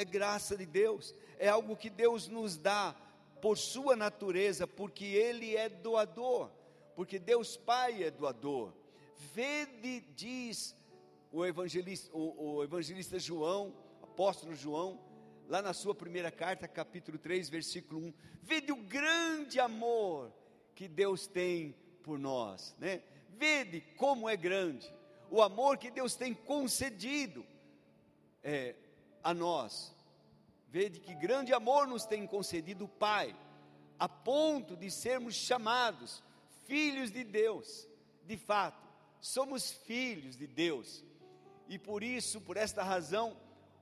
é graça de Deus, é algo que Deus nos dá por sua natureza, porque Ele é doador, porque Deus Pai é doador. Vede, diz o evangelista, o, o evangelista João, apóstolo João, lá na sua primeira carta, capítulo 3, versículo 1, vede o grande amor que Deus tem por nós, né? Vede como é grande o amor que Deus tem concedido é, a nós. Vede que grande amor nos tem concedido o Pai, a ponto de sermos chamados filhos de Deus. De fato, somos filhos de Deus. E por isso, por esta razão,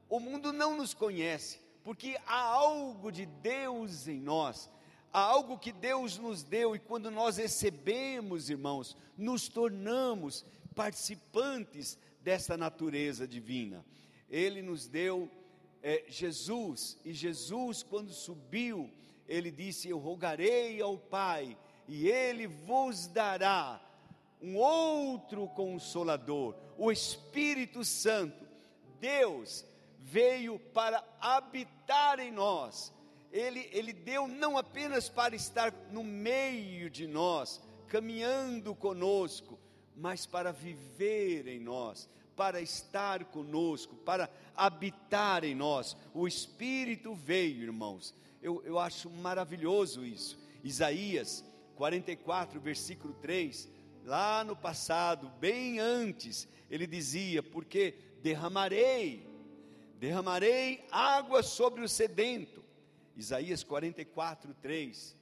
o mundo não nos conhece, porque há algo de Deus em nós, há algo que Deus nos deu, e quando nós recebemos, irmãos, nos tornamos participantes dessa natureza divina. Ele nos deu é, Jesus, e Jesus, quando subiu, ele disse: Eu rogarei ao Pai, e ele vos dará um outro consolador, o Espírito Santo. Deus veio para habitar em nós. Ele, ele deu não apenas para estar no meio de nós, caminhando conosco, mas para viver em nós para estar conosco, para habitar em nós. O Espírito veio, irmãos. Eu, eu acho maravilhoso isso. Isaías 44, versículo 3, lá no passado, bem antes, ele dizia: Porque derramarei, derramarei água sobre o sedento. Isaías 44, 3.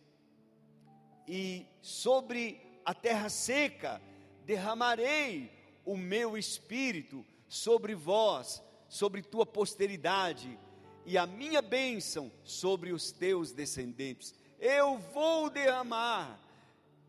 E sobre a terra seca derramarei o meu espírito sobre vós, sobre tua posteridade, e a minha bênção sobre os teus descendentes. Eu vou derramar,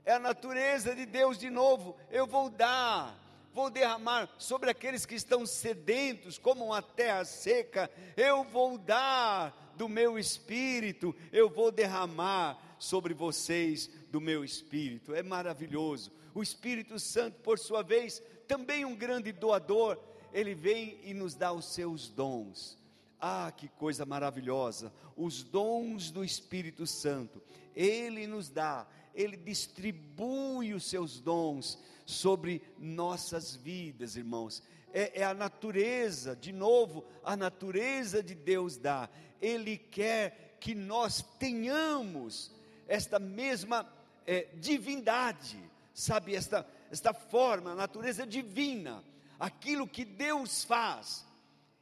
é a natureza de Deus de novo, eu vou dar, vou derramar sobre aqueles que estão sedentos, como uma terra seca, eu vou dar do meu espírito, eu vou derramar sobre vocês do meu espírito. É maravilhoso. O Espírito Santo, por sua vez, também um grande doador, ele vem e nos dá os seus dons. Ah, que coisa maravilhosa! Os dons do Espírito Santo, ele nos dá, ele distribui os seus dons sobre nossas vidas, irmãos. É, é, a natureza, de novo, a natureza de Deus dá. Ele quer que nós tenhamos esta mesma é, divindade, sabe, esta esta forma, a natureza divina, aquilo que Deus faz,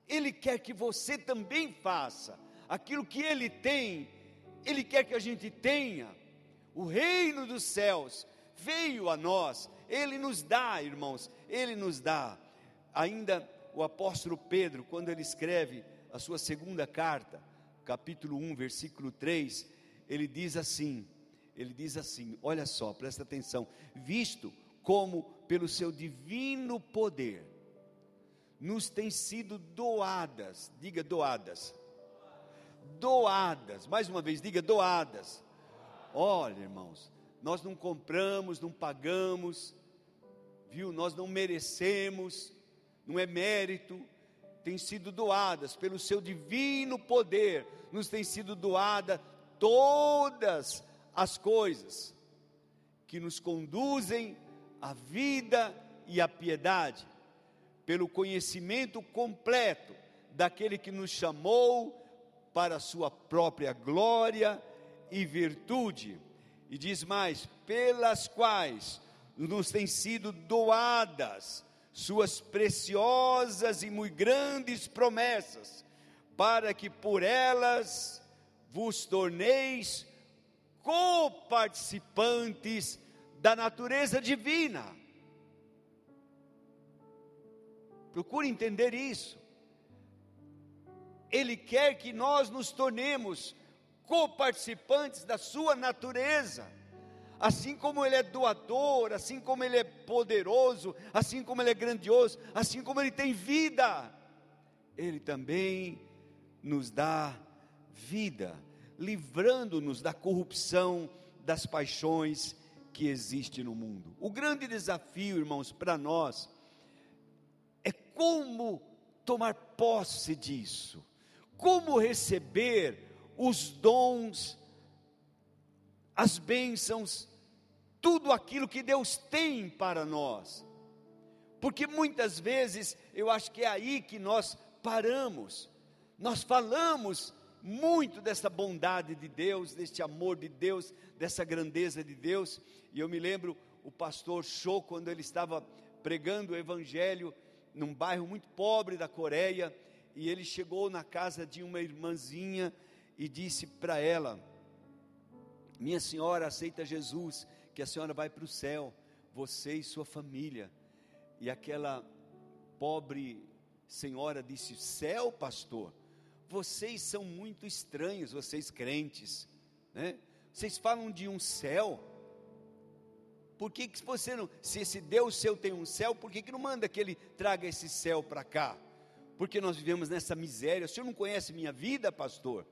Ele quer que você também faça, aquilo que Ele tem, Ele quer que a gente tenha. O reino dos céus veio a nós, Ele nos dá, irmãos, Ele nos dá. Ainda o apóstolo Pedro, quando ele escreve a sua segunda carta, capítulo 1, versículo 3, ele diz assim: ele diz assim, olha só, presta atenção, visto como pelo seu divino poder nos têm sido doadas, diga doadas, doadas, mais uma vez, diga doadas. Olha, irmãos, nós não compramos, não pagamos, viu? Nós não merecemos, não é mérito, tem sido doadas pelo seu divino poder, nos tem sido doada todas as coisas que nos conduzem a vida e a piedade, pelo conhecimento completo daquele que nos chamou para a sua própria glória e virtude. E diz mais: pelas quais nos têm sido doadas suas preciosas e muito grandes promessas, para que por elas vos torneis coparticipantes da natureza divina. Procure entender isso. Ele quer que nós nos tornemos coparticipantes da sua natureza. Assim como ele é doador, assim como ele é poderoso, assim como ele é grandioso, assim como ele tem vida, ele também nos dá vida, livrando-nos da corrupção, das paixões que existe no mundo. O grande desafio, irmãos, para nós é como tomar posse disso, como receber os dons, as bênçãos, tudo aquilo que Deus tem para nós. Porque muitas vezes eu acho que é aí que nós paramos. Nós falamos muito dessa bondade de Deus, deste amor de Deus, dessa grandeza de Deus. E eu me lembro o pastor Cho, quando ele estava pregando o evangelho num bairro muito pobre da Coreia, e ele chegou na casa de uma irmãzinha e disse para ela: Minha senhora aceita Jesus, que a senhora vai para o céu, você e sua família. E aquela pobre senhora disse: Céu, pastor, vocês são muito estranhos, vocês crentes, né? Vocês falam de um céu. Por que, que você não, se esse Deus seu tem um céu, por que, que não manda que ele traga esse céu para cá? Porque nós vivemos nessa miséria. O senhor não conhece minha vida, pastor?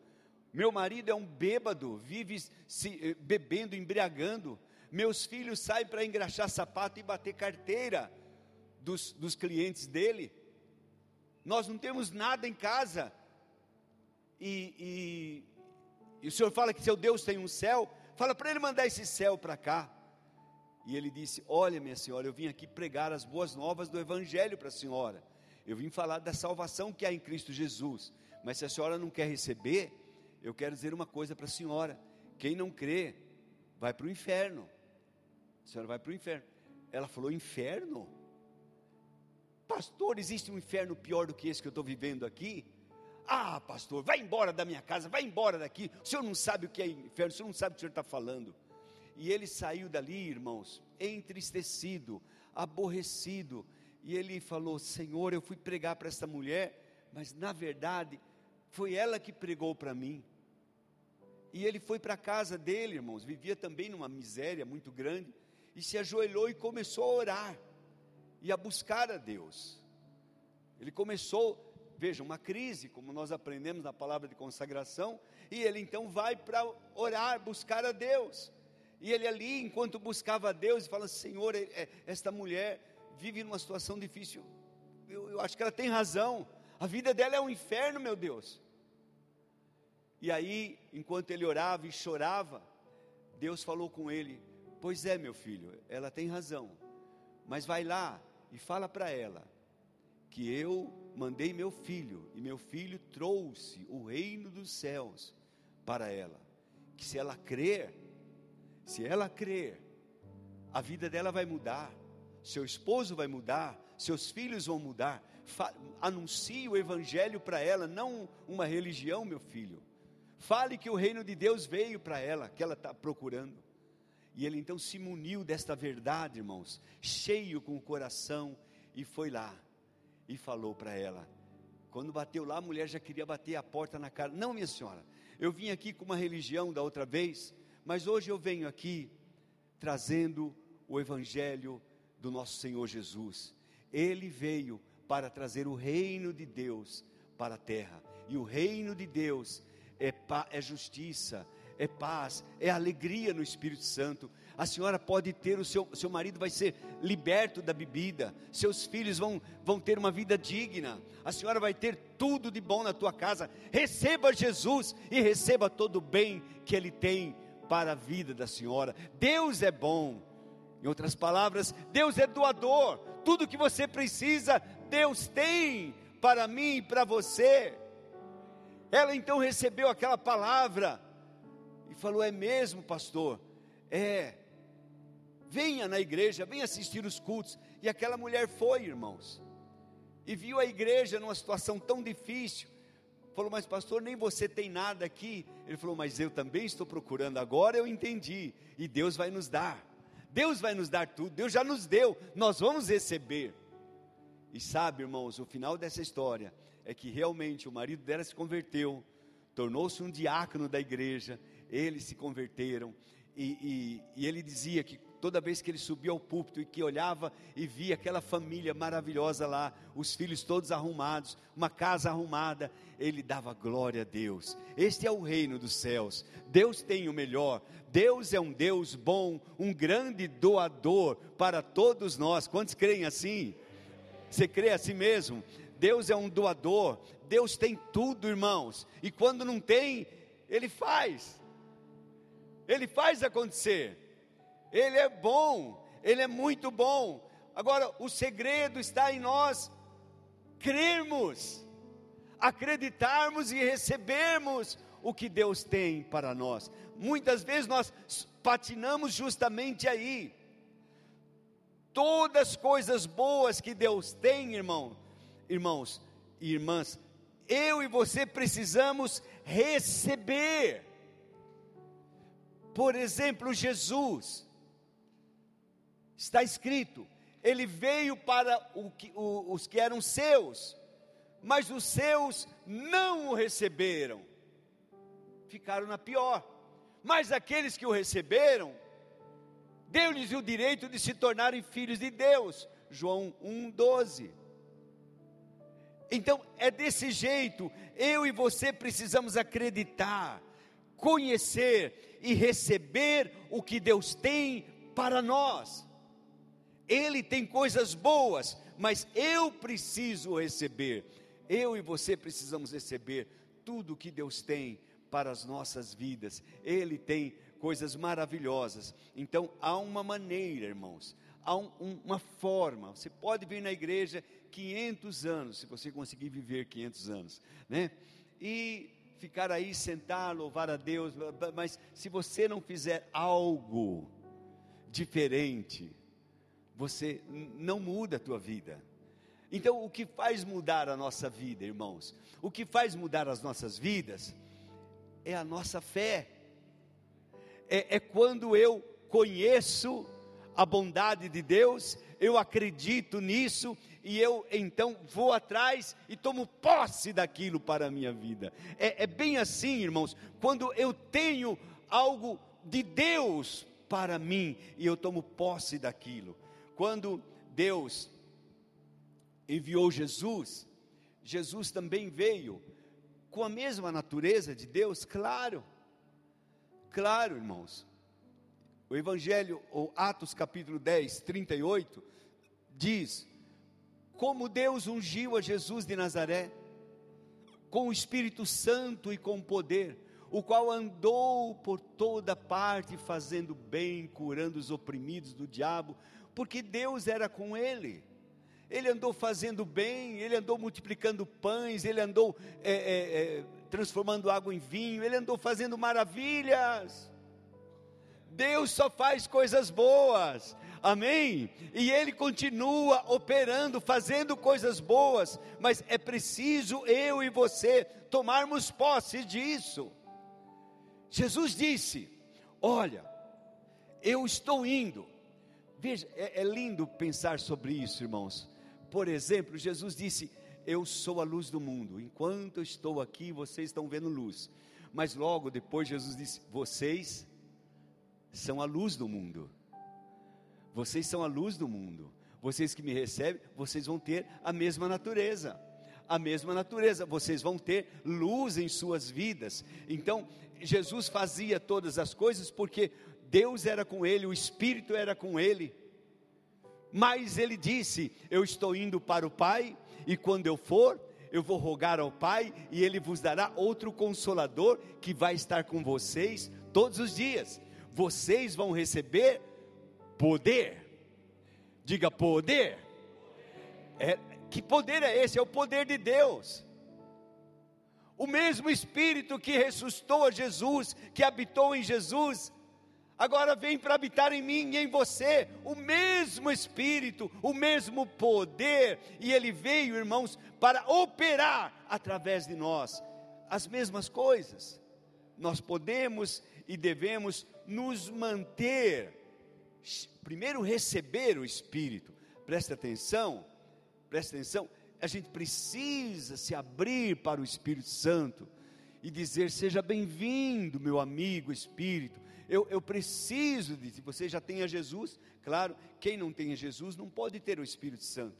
Meu marido é um bêbado, vive se, eh, bebendo, embriagando. Meus filhos saem para engraxar sapato e bater carteira dos, dos clientes dele. Nós não temos nada em casa. E, e, e o Senhor fala que seu Deus tem um céu. Fala para ele mandar esse céu para cá. E ele disse: Olha, minha senhora, eu vim aqui pregar as boas novas do Evangelho para a senhora. Eu vim falar da salvação que há em Cristo Jesus. Mas se a senhora não quer receber, eu quero dizer uma coisa para a senhora: quem não crê, vai para o inferno. A senhora vai para o inferno. Ela falou: Inferno? Pastor, existe um inferno pior do que esse que eu estou vivendo aqui? Ah, pastor, vai embora da minha casa, vai embora daqui. O senhor não sabe o que é inferno, o senhor não sabe o que o senhor está falando. E ele saiu dali, irmãos, entristecido, aborrecido. E ele falou: Senhor, eu fui pregar para essa mulher, mas na verdade foi ela que pregou para mim. E ele foi para a casa dele, irmãos, vivia também numa miséria muito grande, e se ajoelhou e começou a orar e a buscar a Deus. Ele começou, veja, uma crise, como nós aprendemos na palavra de consagração, e ele então vai para orar, buscar a Deus. E ele ali, enquanto buscava a Deus, fala: Senhor, é, é, esta mulher vive numa situação difícil. Eu, eu acho que ela tem razão. A vida dela é um inferno, meu Deus. E aí, enquanto ele orava e chorava, Deus falou com ele: Pois é, meu filho, ela tem razão. Mas vai lá e fala para ela que eu mandei meu filho e meu filho trouxe o reino dos céus para ela. Que se ela crer, se ela crer, a vida dela vai mudar, seu esposo vai mudar, seus filhos vão mudar. Anuncie o evangelho para ela, não uma religião, meu filho. Fale que o reino de Deus veio para ela, que ela está procurando. E ele então se muniu desta verdade, irmãos, cheio com o coração, e foi lá e falou para ela. Quando bateu lá, a mulher já queria bater a porta na cara. Não, minha senhora, eu vim aqui com uma religião da outra vez, mas hoje eu venho aqui trazendo o Evangelho do nosso Senhor Jesus. Ele veio para trazer o reino de Deus para a terra, e o reino de Deus é, é justiça, é paz, é alegria no Espírito Santo. A senhora pode ter o seu, seu marido vai ser liberto da bebida, seus filhos vão, vão ter uma vida digna, a senhora vai ter tudo de bom na tua casa. Receba Jesus e receba todo o bem que Ele tem para a vida da senhora. Deus é bom. Em outras palavras, Deus é doador. Tudo que você precisa, Deus tem para mim e para você. Ela então recebeu aquela palavra e falou: É mesmo, pastor? É. Venha na igreja, venha assistir os cultos. E aquela mulher foi, irmãos, e viu a igreja numa situação tão difícil falou, mas pastor, nem você tem nada aqui. Ele falou, mas eu também estou procurando. Agora eu entendi. E Deus vai nos dar. Deus vai nos dar tudo. Deus já nos deu. Nós vamos receber. E sabe, irmãos, o final dessa história é que realmente o marido dela se converteu, tornou-se um diácono da igreja. Eles se converteram. E, e, e ele dizia que toda vez que ele subia ao púlpito e que olhava e via aquela família maravilhosa lá, os filhos todos arrumados, uma casa arrumada, ele dava glória a Deus. Este é o reino dos céus. Deus tem o melhor. Deus é um Deus bom, um grande doador para todos nós. Quantos creem assim? Você crê assim mesmo? Deus é um doador, Deus tem tudo, irmãos, e quando não tem, Ele faz, Ele faz acontecer, Ele é bom, Ele é muito bom. Agora, o segredo está em nós crermos, acreditarmos e recebermos o que Deus tem para nós. Muitas vezes nós patinamos justamente aí. Todas as coisas boas que Deus tem, irmão, irmãos e irmãs, eu e você precisamos receber. Por exemplo, Jesus, está escrito, ele veio para que, o, os que eram seus, mas os seus não o receberam, ficaram na pior. Mas aqueles que o receberam, deu-lhes o direito de se tornarem filhos de Deus. João 1,12. Então é desse jeito, eu e você precisamos acreditar, conhecer e receber o que Deus tem para nós. Ele tem coisas boas, mas eu preciso receber. Eu e você precisamos receber tudo o que Deus tem para as nossas vidas. Ele tem coisas maravilhosas. Então há uma maneira, irmãos, há um, uma forma. Você pode vir na igreja 500 anos, se você conseguir viver 500 anos, né? E ficar aí, sentar, louvar a Deus, mas se você não fizer algo diferente, você não muda a tua vida. Então, o que faz mudar a nossa vida, irmãos? O que faz mudar as nossas vidas é a nossa fé. É, é quando eu conheço a bondade de Deus, eu acredito nisso e eu então vou atrás e tomo posse daquilo para a minha vida. É, é bem assim, irmãos, quando eu tenho algo de Deus para mim e eu tomo posse daquilo. Quando Deus enviou Jesus, Jesus também veio com a mesma natureza de Deus, claro, claro, irmãos. O Evangelho, ou Atos capítulo 10, 38, diz: Como Deus ungiu a Jesus de Nazaré, com o Espírito Santo e com poder, o qual andou por toda parte fazendo bem, curando os oprimidos do diabo, porque Deus era com ele. Ele andou fazendo bem, ele andou multiplicando pães, ele andou é, é, é, transformando água em vinho, ele andou fazendo maravilhas. Deus só faz coisas boas, amém? E Ele continua operando, fazendo coisas boas, mas é preciso eu e você tomarmos posse disso. Jesus disse: Olha, eu estou indo, Veja, é, é lindo pensar sobre isso, irmãos. Por exemplo, Jesus disse: Eu sou a luz do mundo. Enquanto eu estou aqui, vocês estão vendo luz. Mas logo depois, Jesus disse: Vocês são a luz do mundo. Vocês são a luz do mundo. Vocês que me recebem, vocês vão ter a mesma natureza. A mesma natureza, vocês vão ter luz em suas vidas. Então, Jesus fazia todas as coisas porque Deus era com ele, o Espírito era com ele. Mas ele disse: Eu estou indo para o Pai, e quando eu for, eu vou rogar ao Pai, e Ele vos dará outro consolador que vai estar com vocês todos os dias. Vocês vão receber poder. Diga poder. É, que poder é esse? É o poder de Deus. O mesmo Espírito que ressuscitou a Jesus, que habitou em Jesus, agora vem para habitar em mim e em você, o mesmo Espírito, o mesmo poder, e ele veio, irmãos, para operar através de nós as mesmas coisas. Nós podemos e devemos nos manter, primeiro receber o Espírito, presta atenção, presta atenção, a gente precisa se abrir para o Espírito Santo e dizer: Seja bem-vindo, meu amigo Espírito, eu, eu preciso de, você já tem a Jesus, claro, quem não tem a Jesus não pode ter o Espírito Santo.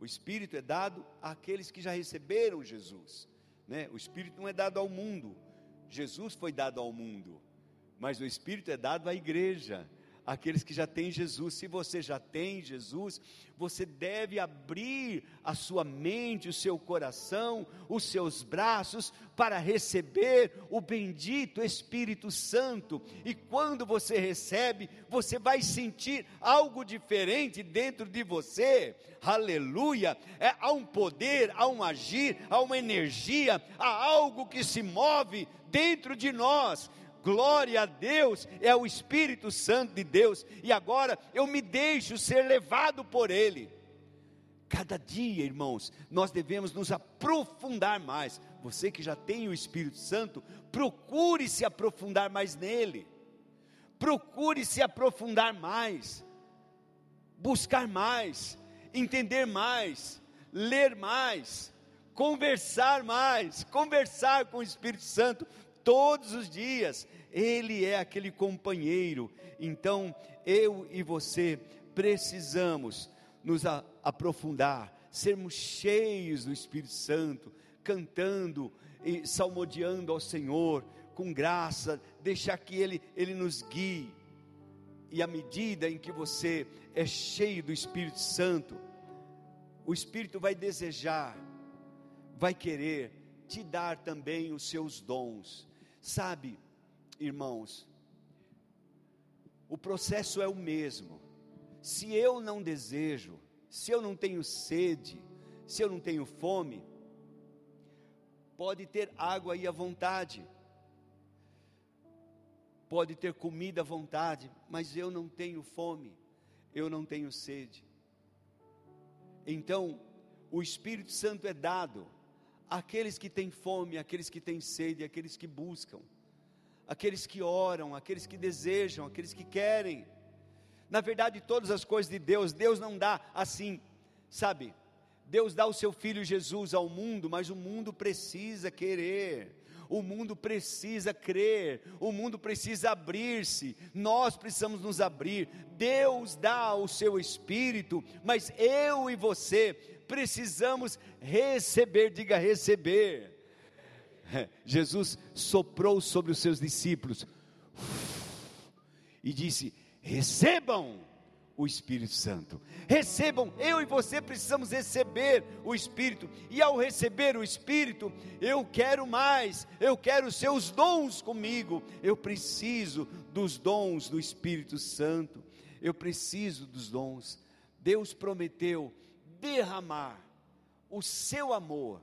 O Espírito é dado àqueles que já receberam Jesus, né? O Espírito não é dado ao mundo. Jesus foi dado ao mundo, mas o Espírito é dado à igreja, aqueles que já têm Jesus. Se você já tem Jesus, você deve abrir a sua mente, o seu coração, os seus braços para receber o bendito Espírito Santo. E quando você recebe, você vai sentir algo diferente dentro de você. Aleluia! É, há um poder, há um agir, há uma energia, há algo que se move dentro de nós glória a Deus, é o Espírito Santo de Deus, e agora eu me deixo ser levado por Ele. Cada dia, irmãos, nós devemos nos aprofundar mais. Você que já tem o Espírito Santo, procure se aprofundar mais nele. Procure se aprofundar mais, buscar mais, entender mais, ler mais, conversar mais, conversar com o Espírito Santo, todos os dias. Ele é aquele companheiro. Então, eu e você precisamos nos aprofundar, sermos cheios do Espírito Santo, cantando e salmodiando ao Senhor com graça, deixar que Ele, Ele nos guie. E à medida em que você é cheio do Espírito Santo, o Espírito vai desejar, vai querer te dar também os seus dons. Sabe, irmãos, o processo é o mesmo. Se eu não desejo, se eu não tenho sede, se eu não tenho fome, pode ter água aí à vontade, pode ter comida à vontade, mas eu não tenho fome, eu não tenho sede. Então, o Espírito Santo é dado àqueles que têm fome, àqueles que têm sede, àqueles que buscam, aqueles que oram, aqueles que desejam, aqueles que querem. Na verdade, todas as coisas de Deus, Deus não dá assim, sabe? Deus dá o seu filho Jesus ao mundo, mas o mundo precisa querer. O mundo precisa crer, o mundo precisa abrir-se, nós precisamos nos abrir. Deus dá o seu espírito, mas eu e você precisamos receber, diga receber. Jesus soprou sobre os seus discípulos e disse: recebam o Espírito Santo. Recebam, eu e você precisamos receber o Espírito, e ao receber o Espírito, eu quero mais, eu quero os seus dons comigo, eu preciso dos dons do Espírito Santo, eu preciso dos dons. Deus prometeu derramar o seu amor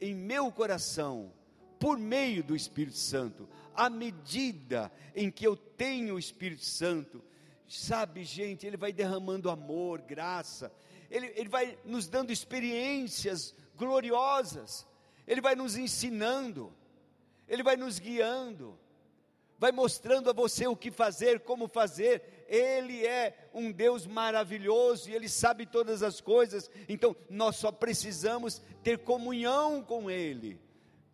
em meu coração por meio do Espírito Santo. À medida em que eu tenho o Espírito Santo, sabe, gente, ele vai derramando amor, graça, ele, ele vai nos dando experiências gloriosas, ele vai nos ensinando, ele vai nos guiando, vai mostrando a você o que fazer, como fazer, ele é um Deus maravilhoso e Ele sabe todas as coisas, então nós só precisamos ter comunhão com Ele,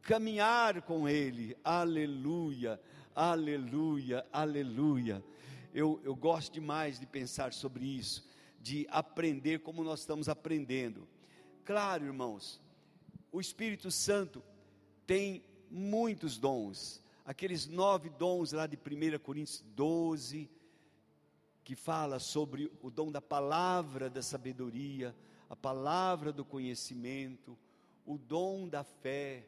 caminhar com Ele, aleluia, aleluia, aleluia. Eu, eu gosto demais de pensar sobre isso, de aprender como nós estamos aprendendo. Claro, irmãos, o Espírito Santo tem muitos dons, aqueles nove dons lá de 1 Coríntios 12, que fala sobre o dom da palavra da sabedoria, a palavra do conhecimento, o dom da fé,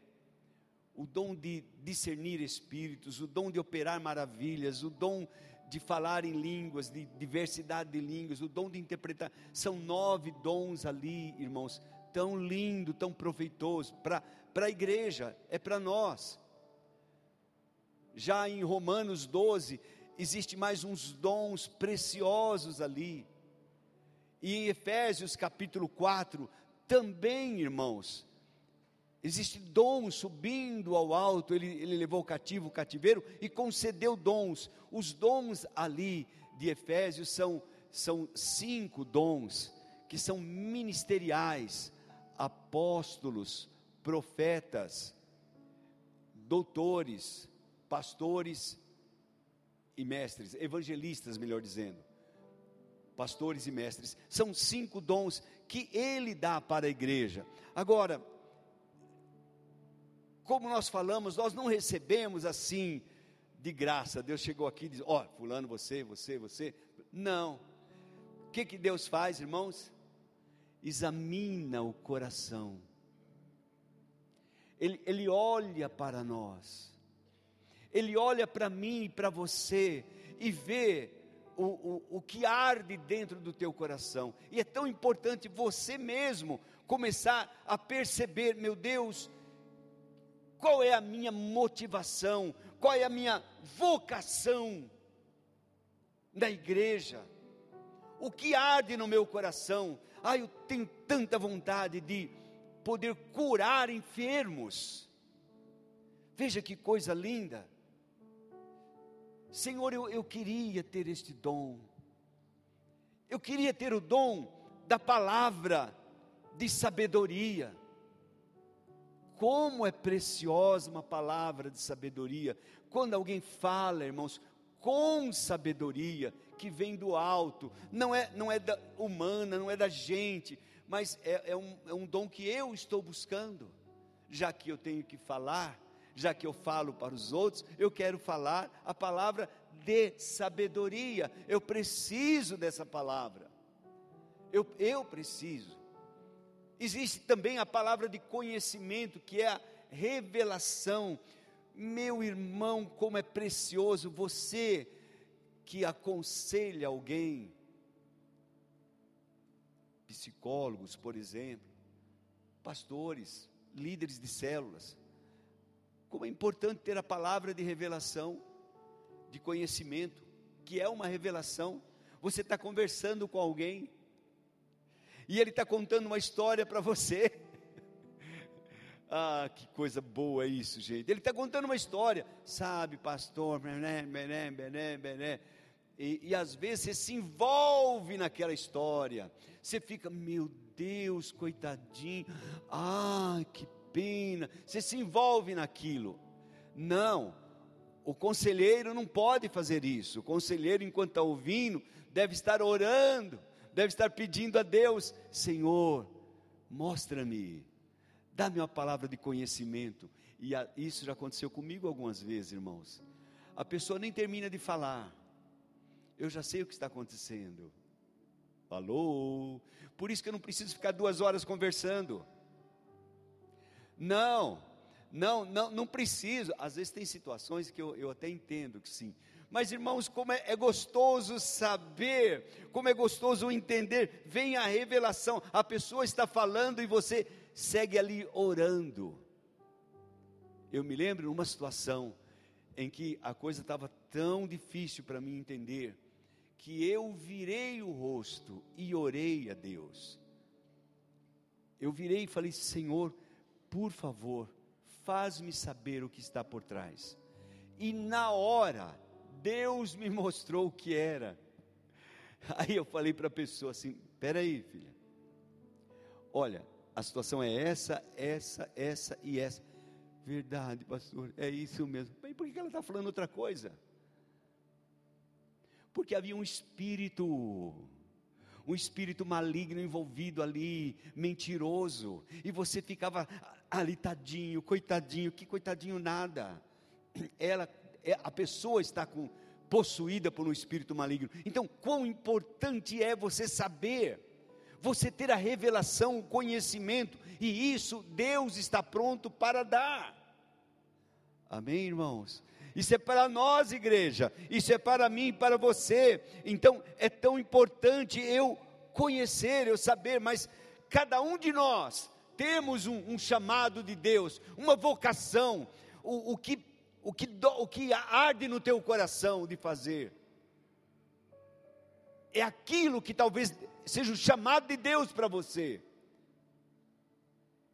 o dom de discernir espíritos, o dom de operar maravilhas, o dom de falar em línguas, de diversidade de línguas, o dom de interpretar. São nove dons ali, irmãos, tão lindo, tão proveitoso para a igreja, é para nós. Já em Romanos 12, existe mais uns dons preciosos ali. E em Efésios capítulo 4, também, irmãos, existe dom subindo ao alto, ele, ele levou o cativo o cativeiro e concedeu dons. Os dons ali de Efésios são, são cinco dons que são ministeriais: apóstolos, profetas, doutores, pastores e mestres, evangelistas, melhor dizendo, pastores e mestres, são cinco dons que ele dá para a igreja. Agora, como nós falamos, nós não recebemos assim de graça. Deus chegou aqui e diz: Ó, oh, Fulano, você, você, você, Não. O que, que Deus faz, irmãos? Examina o coração. Ele, ele olha para nós. Ele olha para mim e para você e vê o, o, o que arde dentro do teu coração. E é tão importante você mesmo começar a perceber, meu Deus, qual é a minha motivação, qual é a minha vocação na igreja, o que arde no meu coração. Ah, eu tenho tanta vontade de poder curar enfermos. Veja que coisa linda. Senhor, eu, eu queria ter este dom. Eu queria ter o dom da palavra de sabedoria. Como é preciosa uma palavra de sabedoria. Quando alguém fala, irmãos, com sabedoria, que vem do alto, não é, não é da humana, não é da gente, mas é, é, um, é um dom que eu estou buscando, já que eu tenho que falar, já que eu falo para os outros, eu quero falar a palavra de sabedoria, eu preciso dessa palavra, eu, eu preciso. Existe também a palavra de conhecimento, que é a revelação. Meu irmão, como é precioso você que aconselha alguém, psicólogos, por exemplo, pastores, líderes de células. Como é importante ter a palavra de revelação, de conhecimento, que é uma revelação. Você está conversando com alguém, e ele está contando uma história para você. Ah, que coisa boa isso, gente. Ele está contando uma história, sabe, pastor, bené, bené, bené, bené. E, e às vezes você se envolve naquela história. Você fica, meu Deus, coitadinho. Ah, que pena. Você se envolve naquilo. Não, o conselheiro não pode fazer isso. O conselheiro, enquanto está ouvindo, deve estar orando, deve estar pedindo a Deus: Senhor, mostra-me Dá-me uma palavra de conhecimento. E a, isso já aconteceu comigo algumas vezes, irmãos. A pessoa nem termina de falar. Eu já sei o que está acontecendo. Falou. Por isso que eu não preciso ficar duas horas conversando. Não, não, não, não preciso. Às vezes tem situações que eu, eu até entendo que sim. Mas irmãos, como é, é, gostoso saber, como é gostoso entender, vem a revelação, a pessoa está falando e você segue ali orando. Eu me lembro numa situação em que a coisa estava tão difícil para mim entender, que eu virei o rosto e orei a Deus. Eu virei e falei: Senhor, por favor, faz-me saber o que está por trás. E na hora, Deus me mostrou o que era. Aí eu falei para a pessoa assim: peraí, filha, olha, a situação é essa, essa, essa e essa. Verdade, pastor, é isso mesmo. Mas por que ela está falando outra coisa? Porque havia um espírito, um espírito maligno envolvido ali, mentiroso, e você ficava ali, tadinho, coitadinho, que coitadinho nada. Ela, é, a pessoa está com, possuída por um espírito maligno. Então, quão importante é você saber você ter a revelação, o conhecimento, e isso Deus está pronto para dar. Amém, irmãos? Isso é para nós, igreja, isso é para mim e para você. Então, é tão importante eu conhecer, eu saber, mas cada um de nós temos um, um chamado de Deus, uma vocação, o, o, que, o, que do, o que arde no teu coração de fazer. É aquilo que talvez seja o chamado de Deus para você.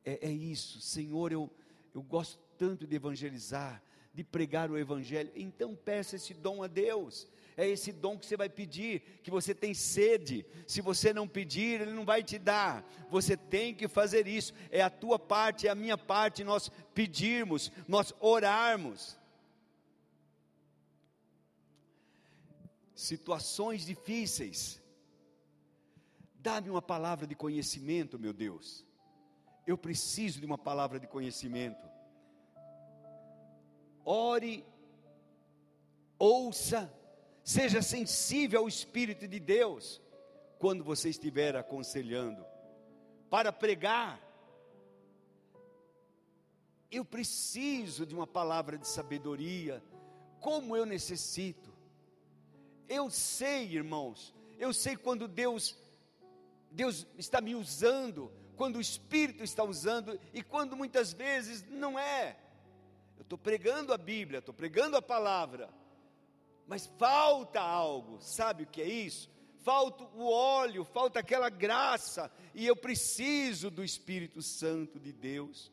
É, é, isso, Senhor, eu, eu gosto tanto de evangelizar, de pregar o Evangelho, então peça esse dom a Deus. É esse dom que você vai pedir, que você tem sede. Se você não pedir, Ele não vai te dar. Você tem que fazer isso. É a tua parte, é a minha parte, nós pedirmos, nós orarmos. Situações difíceis, Dá-me uma palavra de conhecimento, meu Deus. Eu preciso de uma palavra de conhecimento. Ore, ouça, Seja sensível ao Espírito de Deus quando você estiver aconselhando. Para pregar, eu preciso de uma palavra de sabedoria, como eu necessito. Eu sei, irmãos, eu sei quando Deus Deus está me usando, quando o Espírito está usando e quando muitas vezes não é. Eu estou pregando a Bíblia, estou pregando a palavra, mas falta algo, sabe o que é isso? Falta o óleo, falta aquela graça, e eu preciso do Espírito Santo de Deus.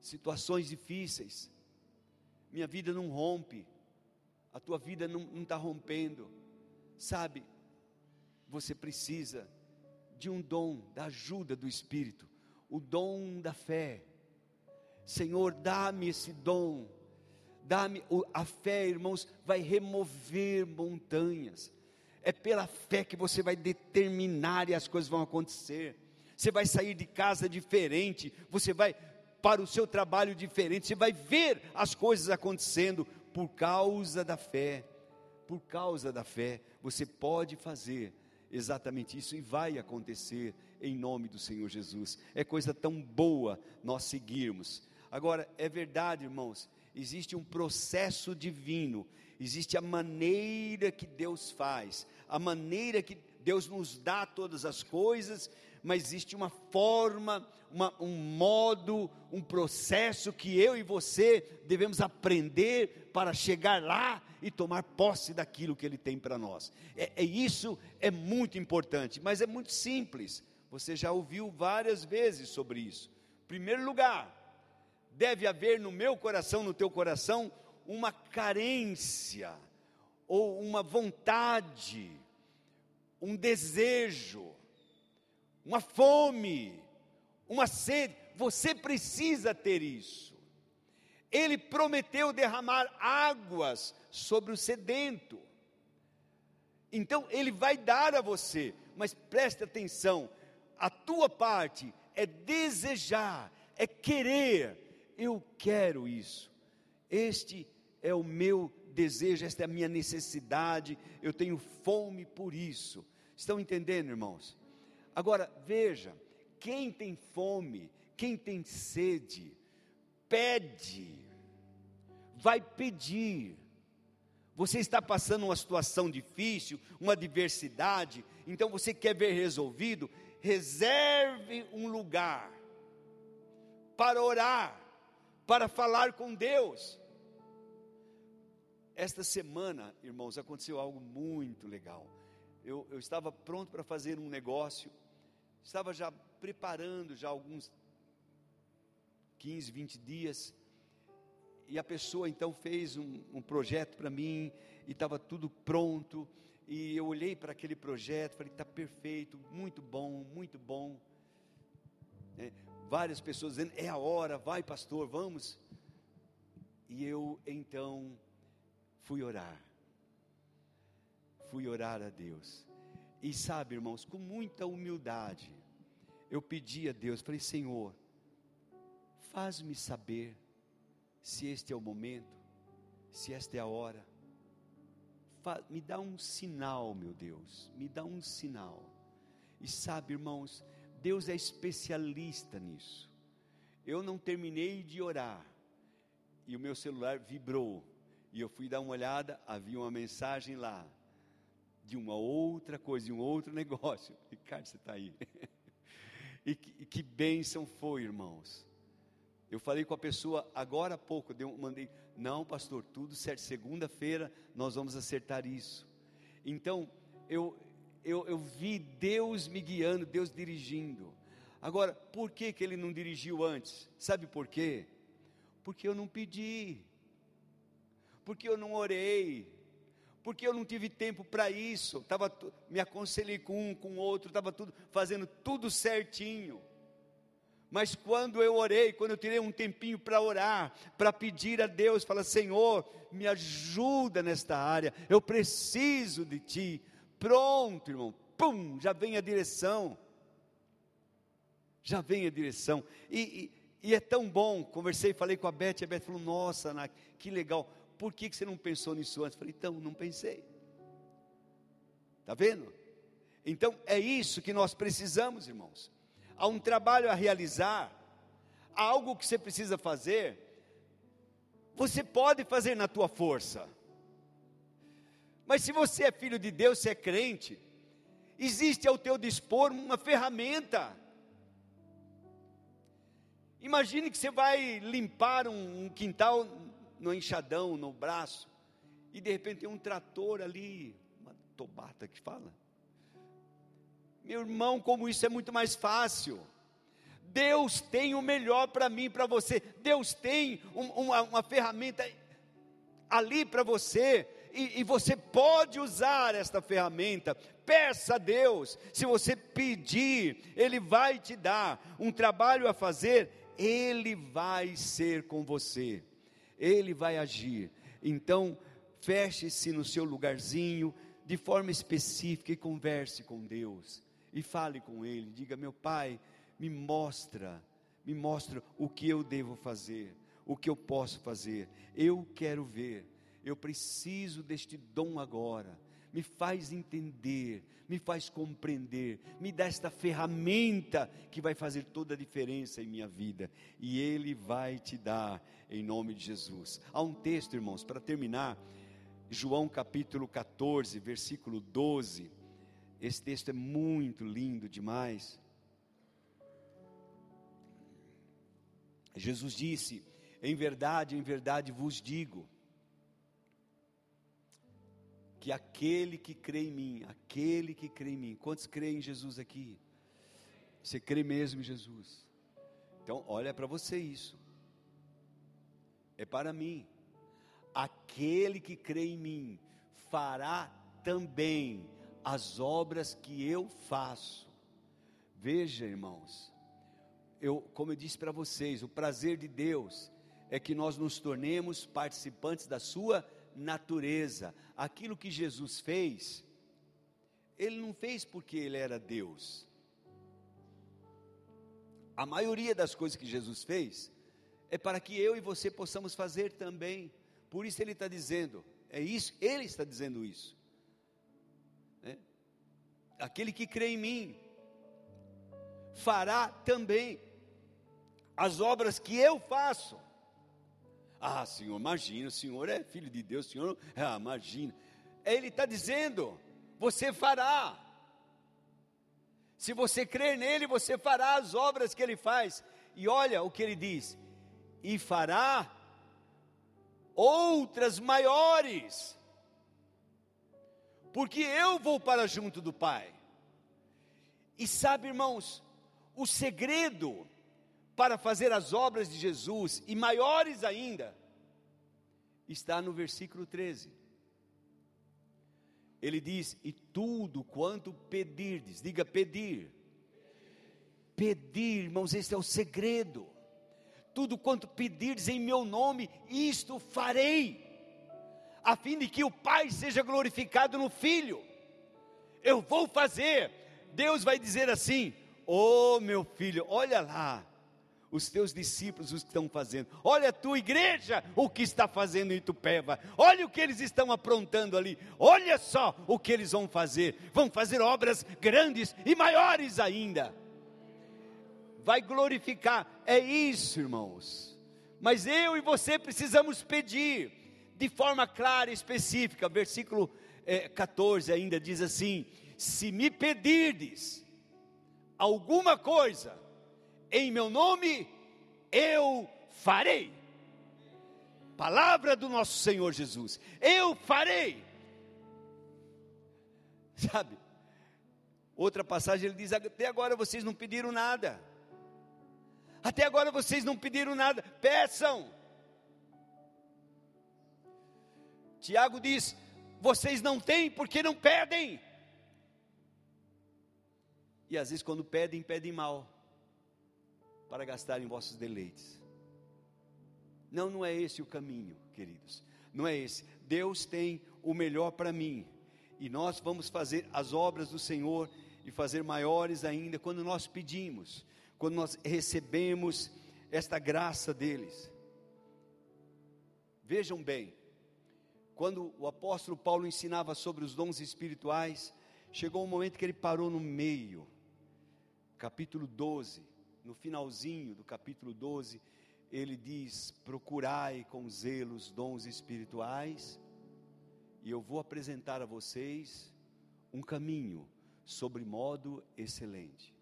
Situações difíceis, minha vida não rompe, a tua vida não está rompendo, sabe? Você precisa de um dom, da ajuda do Espírito, o dom da fé. Senhor, dá-me esse dom Dá-me a fé, irmãos, vai remover montanhas. É pela fé que você vai determinar e as coisas vão acontecer. Você vai sair de casa diferente, você vai para o seu trabalho diferente, você vai ver as coisas acontecendo por causa da fé. Por causa da fé, você pode fazer exatamente isso e vai acontecer em nome do Senhor Jesus. É coisa tão boa nós seguirmos. Agora, é verdade, irmãos, existe um processo divino, existe a maneira que Deus faz, a maneira que Deus nos dá todas as coisas, mas existe uma forma, uma, um modo, um processo que eu e você devemos aprender para chegar lá e tomar posse daquilo que Ele tem para nós. É, é, isso é muito importante, mas é muito simples. Você já ouviu várias vezes sobre isso. Primeiro lugar, deve haver no meu coração, no teu coração, uma carência, ou uma vontade, um desejo, uma fome, uma sede. Você precisa ter isso. Ele prometeu derramar águas sobre o sedento. Então, Ele vai dar a você, mas preste atenção: a tua parte é desejar, é querer, eu quero isso. Este é o meu desejo, esta é a minha necessidade, eu tenho fome por isso. Estão entendendo, irmãos? Agora, veja, quem tem fome, quem tem sede, pede, vai pedir. Você está passando uma situação difícil, uma adversidade, então você quer ver resolvido, reserve um lugar para orar para falar com Deus. Esta semana, irmãos, aconteceu algo muito legal. Eu, eu estava pronto para fazer um negócio, estava já preparando já alguns 15, 20 dias, e a pessoa então fez um, um projeto para mim, e estava tudo pronto, e eu olhei para aquele projeto, falei, está perfeito, muito bom, muito bom. Várias pessoas dizendo: é a hora, vai pastor, vamos. E eu então fui orar, fui orar a Deus. E sabe, irmãos, com muita humildade, eu pedi a Deus, falei: Senhor, faz-me saber se este é o momento, se esta é a hora. Me dá um sinal, meu Deus, me dá um sinal. E sabe, irmãos, Deus é especialista nisso. Eu não terminei de orar e o meu celular vibrou. E eu fui dar uma olhada, havia uma mensagem lá de uma outra coisa, de um outro negócio. Ricardo, você está aí. e, que, que bênção foi, irmãos. Eu falei com a pessoa agora há pouco, deu, mandei, não, pastor, tudo certo, segunda-feira nós vamos acertar isso. Então, eu, eu, eu vi Deus me guiando, Deus dirigindo. Agora, por que, que ele não dirigiu antes? Sabe por quê? Porque eu não pedi, porque eu não orei, porque eu não tive tempo para isso. Tava, me aconselhei com um, com outro, estava tudo fazendo tudo certinho. Mas quando eu orei, quando eu tirei um tempinho para orar, para pedir a Deus, falar: Senhor, me ajuda nesta área, eu preciso de Ti. Pronto, irmão, pum, já vem a direção. Já vem a direção. E, e, e é tão bom. Conversei, falei com a Beth, a Beth falou: Nossa, Ana, que legal. por que você não pensou nisso antes? Eu falei, então, não pensei. Está vendo? Então é isso que nós precisamos, irmãos. Há um trabalho a realizar, há algo que você precisa fazer. Você pode fazer na tua força. Mas se você é filho de Deus, se é crente, existe ao teu dispor uma ferramenta. Imagine que você vai limpar um, um quintal no enxadão, no braço, e de repente tem um trator ali, uma tobata que fala. Meu irmão, como isso é muito mais fácil. Deus tem o melhor para mim, para você. Deus tem um, uma, uma ferramenta ali para você e, e você pode usar esta ferramenta. Peça a Deus, se você pedir, Ele vai te dar um trabalho a fazer, Ele vai ser com você, Ele vai agir. Então, feche-se no seu lugarzinho, de forma específica, e converse com Deus, e fale com Ele. Diga: Meu Pai, me mostra, me mostra o que eu devo fazer, o que eu posso fazer. Eu quero ver eu preciso deste dom agora. Me faz entender, me faz compreender, me dá esta ferramenta que vai fazer toda a diferença em minha vida. E Ele vai te dar, em nome de Jesus. Há um texto, irmãos, para terminar, João capítulo 14, versículo 12. Esse texto é muito lindo demais. Jesus disse: Em verdade, em verdade vos digo que aquele que crê em mim, aquele que crê em mim, quantos creem em Jesus aqui? Você crê mesmo em Jesus? Então, olha para você isso. É para mim. Aquele que crê em mim fará também as obras que eu faço. Veja, irmãos, eu, como eu disse para vocês, o prazer de Deus é que nós nos tornemos participantes da sua natureza. Aquilo que Jesus fez, ele não fez porque ele era Deus. A maioria das coisas que Jesus fez é para que eu e você possamos fazer também. Por isso ele está dizendo, é isso, ele está dizendo isso. É? Aquele que crê em mim fará também as obras que eu faço. Ah, Senhor, imagina, o Senhor é filho de Deus, o Senhor, ah, imagina. Ele está dizendo: você fará. Se você crer nele, você fará as obras que ele faz. E olha o que ele diz: e fará outras maiores, porque eu vou para junto do Pai. E sabe, irmãos, o segredo para fazer as obras de Jesus, e maiores ainda, está no versículo 13. Ele diz: E tudo quanto pedirdes, diga pedir. Pedir, irmãos, esse é o segredo. Tudo quanto pedirdes em meu nome, isto farei, a fim de que o Pai seja glorificado no Filho. Eu vou fazer. Deus vai dizer assim: Oh, meu filho, olha lá, os teus discípulos o que estão fazendo. Olha a tua igreja o que está fazendo em Tupéva. Olha o que eles estão aprontando ali. Olha só o que eles vão fazer. Vão fazer obras grandes e maiores ainda. Vai glorificar. É isso, irmãos. Mas eu e você precisamos pedir de forma clara e específica. Versículo é, 14 ainda diz assim: Se me pedirdes alguma coisa, em meu nome eu farei. Palavra do nosso Senhor Jesus, eu farei. Sabe? Outra passagem ele diz: Até agora vocês não pediram nada. Até agora vocês não pediram nada. Peçam. Tiago diz: Vocês não têm porque não pedem. E às vezes, quando pedem, pedem mal para gastar em vossos deleites. Não, não é esse o caminho, queridos. Não é esse. Deus tem o melhor para mim. E nós vamos fazer as obras do Senhor e fazer maiores ainda quando nós pedimos, quando nós recebemos esta graça deles. Vejam bem, quando o apóstolo Paulo ensinava sobre os dons espirituais, chegou um momento que ele parou no meio, capítulo 12, no finalzinho do capítulo 12, ele diz: Procurai com zelo os dons espirituais, e eu vou apresentar a vocês um caminho sobre modo excelente.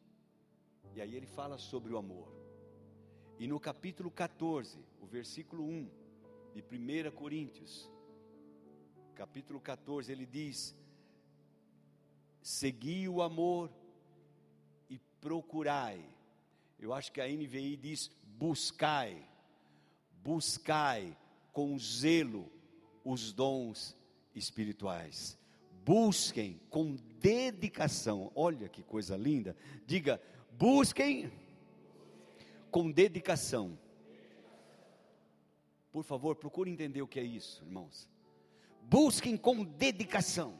E aí ele fala sobre o amor. E no capítulo 14, o versículo 1 de 1 Coríntios, capítulo 14, ele diz: Segui o amor e procurai. Eu acho que a NVI diz: buscai, buscai com zelo os dons espirituais. Busquem com dedicação. Olha que coisa linda. Diga: busquem com dedicação. Por favor, procure entender o que é isso, irmãos. Busquem com dedicação.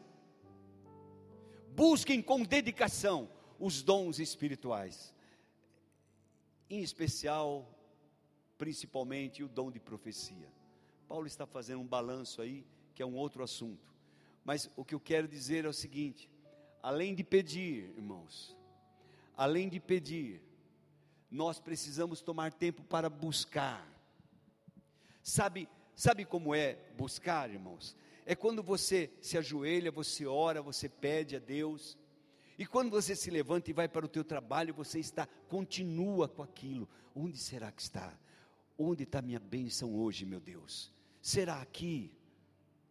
Busquem com dedicação os dons espirituais. Em especial, principalmente o dom de profecia. Paulo está fazendo um balanço aí, que é um outro assunto. Mas o que eu quero dizer é o seguinte: além de pedir, irmãos, além de pedir, nós precisamos tomar tempo para buscar. Sabe, sabe como é buscar, irmãos? É quando você se ajoelha, você ora, você pede a Deus. E quando você se levanta e vai para o teu trabalho, você está continua com aquilo. Onde será que está? Onde está minha bênção hoje, meu Deus? Será aqui?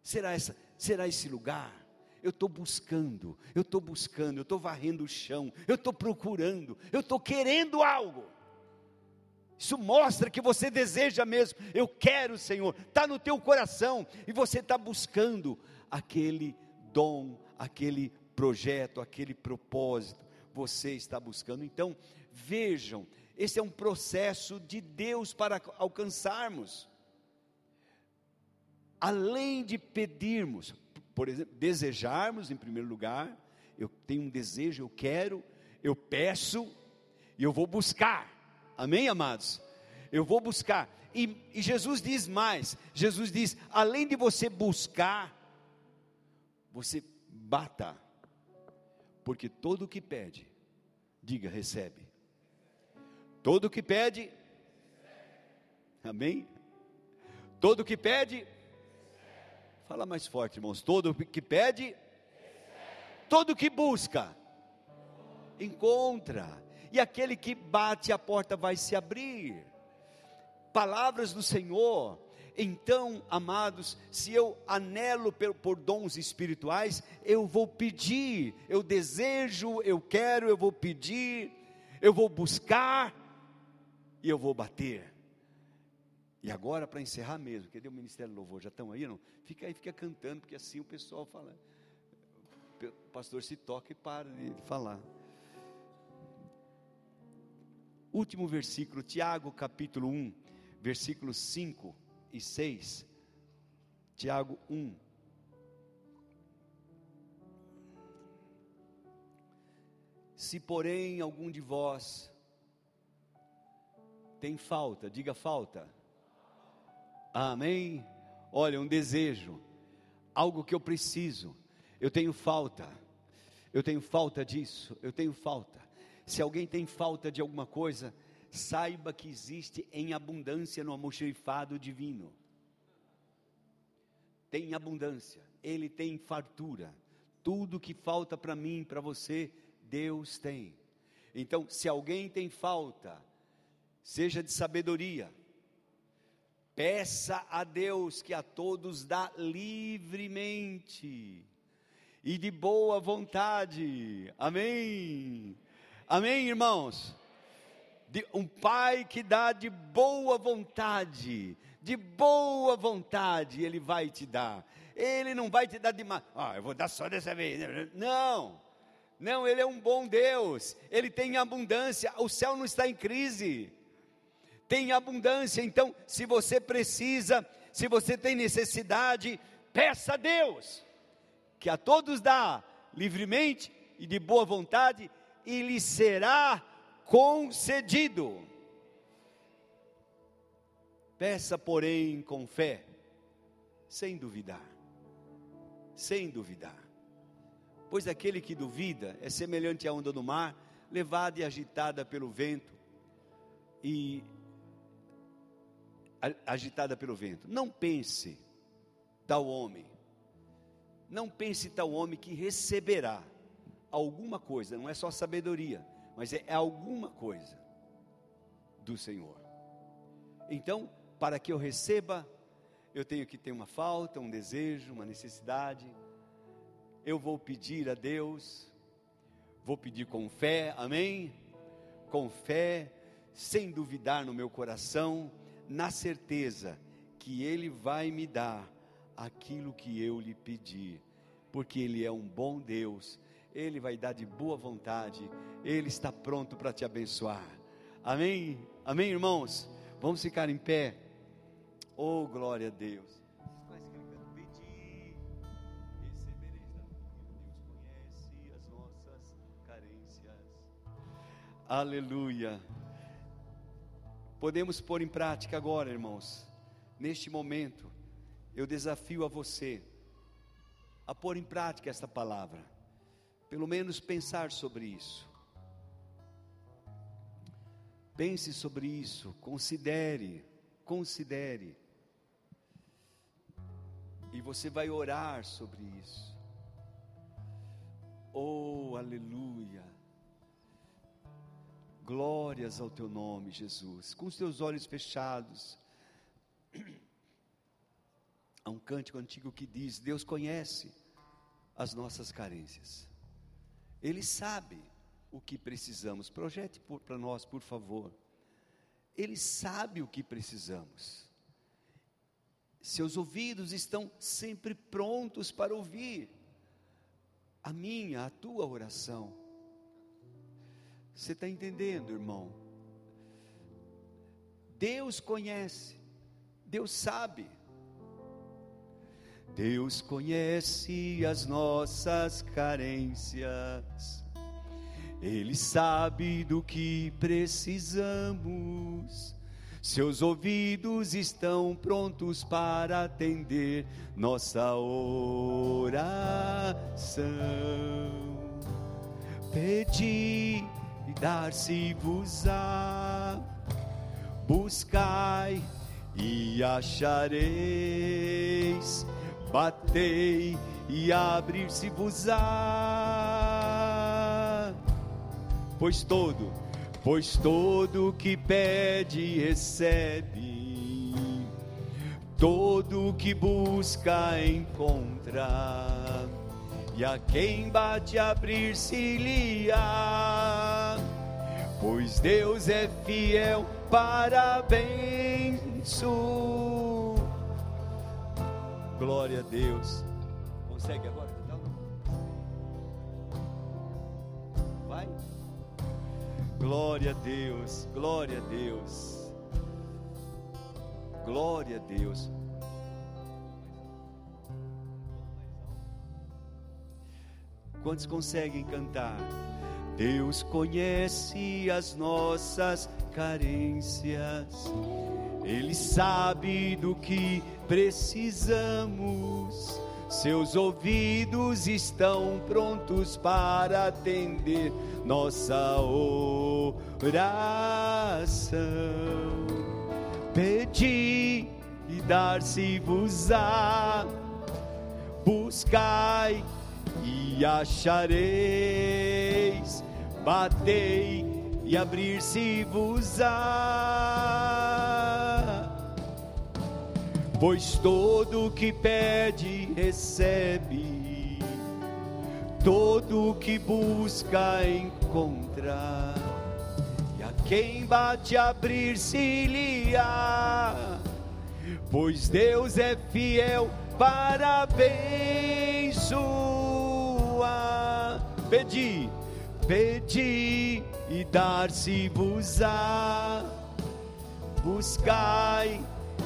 Será essa? Será esse lugar? eu estou buscando, eu estou buscando, eu estou varrendo o chão, eu estou procurando, eu estou querendo algo. Isso mostra que você deseja mesmo, eu quero, Senhor, está no teu coração, e você está buscando aquele dom, aquele projeto, aquele propósito, você está buscando. Então, vejam, esse é um processo de Deus para alcançarmos. Além de pedirmos, por exemplo, desejarmos em primeiro lugar, eu tenho um desejo, eu quero, eu peço e eu vou buscar. Amém, amados? Eu vou buscar. E, e, Jesus diz mais: Jesus diz, além de você buscar, você bata, porque todo o que pede, diga, recebe. Todo o que pede, amém? Todo o que pede, Fala mais forte, irmãos. Todo que pede, todo que busca, encontra. E aquele que bate, a porta vai se abrir. Palavras do Senhor. Então, amados, se eu anelo por, dons espirituais, eu vou pedir, eu desejo, eu quero, eu vou pedir, eu vou buscar e eu vou bater. E agora, para encerrar mesmo, cadê o Ministério do Louvor? Já estão aí? Não? Fica aí, fica cantando, porque assim o pessoal fala. O pastor se toca e para de falar. Último versículo, Tiago capítulo 1, versículos 5 e 6. Tiago 1. Se porém algum de vós tem falta, diga falta Amém? Olha, um desejo, algo que eu preciso, eu tenho falta, eu tenho falta disso, eu tenho falta. Se alguém tem falta de alguma coisa, saiba que existe em abundância no almoxerifado divino. Tem abundância, ele tem fartura. Tudo que falta para mim, para você, Deus tem. Então, se alguém tem falta, seja de sabedoria, Peça a Deus que a todos dá livremente e de boa vontade. Amém. Amém, irmãos. De um pai que dá de boa vontade, de boa vontade, ele vai te dar. Ele não vai te dar de. Ah, eu vou dar só dessa vez. Não. Não, ele é um bom Deus. Ele tem abundância. O céu não está em crise tem abundância. Então, se você precisa, se você tem necessidade, peça a Deus, que a todos dá livremente e de boa vontade, e lhe será concedido. Peça, porém, com fé, sem duvidar. sem duvidar. Pois aquele que duvida é semelhante à onda do mar, levada e agitada pelo vento e agitada pelo vento. Não pense tal homem, não pense tal homem que receberá alguma coisa, não é só sabedoria, mas é alguma coisa do Senhor. Então, para que eu receba, eu tenho que ter uma falta, um desejo, uma necessidade. Eu vou pedir a Deus, vou pedir com fé, amém? Com fé, sem duvidar no meu coração, na certeza que Ele vai me dar aquilo que eu lhe pedir, porque Ele é um bom Deus, Ele vai dar de boa vontade, Ele está pronto para te abençoar. Amém? Amém, irmãos? Vamos ficar em pé. Oh, glória a Deus. Aleluia. Podemos pôr em prática agora, irmãos. Neste momento, eu desafio a você a pôr em prática esta palavra. Pelo menos pensar sobre isso. Pense sobre isso, considere, considere. E você vai orar sobre isso. Oh, aleluia. Glórias ao teu nome, Jesus. Com os teus olhos fechados. Há um cântico antigo que diz: Deus conhece as nossas carências. Ele sabe o que precisamos. Projete para nós, por favor. Ele sabe o que precisamos. Seus ouvidos estão sempre prontos para ouvir a minha, a tua oração. Você está entendendo, irmão? Deus conhece, Deus sabe. Deus conhece as nossas carências, Ele sabe do que precisamos. Seus ouvidos estão prontos para atender nossa oração. Pedi e dar-se-vos-á. Buscai e achareis. Batei e abrir-se-vos-á. Pois todo, pois todo que pede recebe. Todo que busca encontra e a quem bate abrir-se-lhe-á. Pois Deus é fiel para benço. Glória a Deus. Consegue agora cantar? Vai. Glória a Deus, glória a Deus. Glória a Deus. Quantos conseguem cantar? Deus conhece as nossas carências, Ele sabe do que precisamos. Seus ouvidos estão prontos para atender nossa oração. Pedi e dar-se-vos-á. Buscai e achareis, batei e abrir-se-vos-á. Pois todo que pede, recebe, todo que busca, encontra, e a quem bate, abrir-se-lhe-á. Pois Deus é fiel para abençoar. Pedi, pedi e dar-se-vos-á. Buscai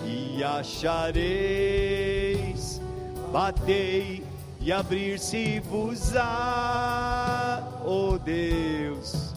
e achareis. Batei e abrir-se-vos-á. Oh Deus,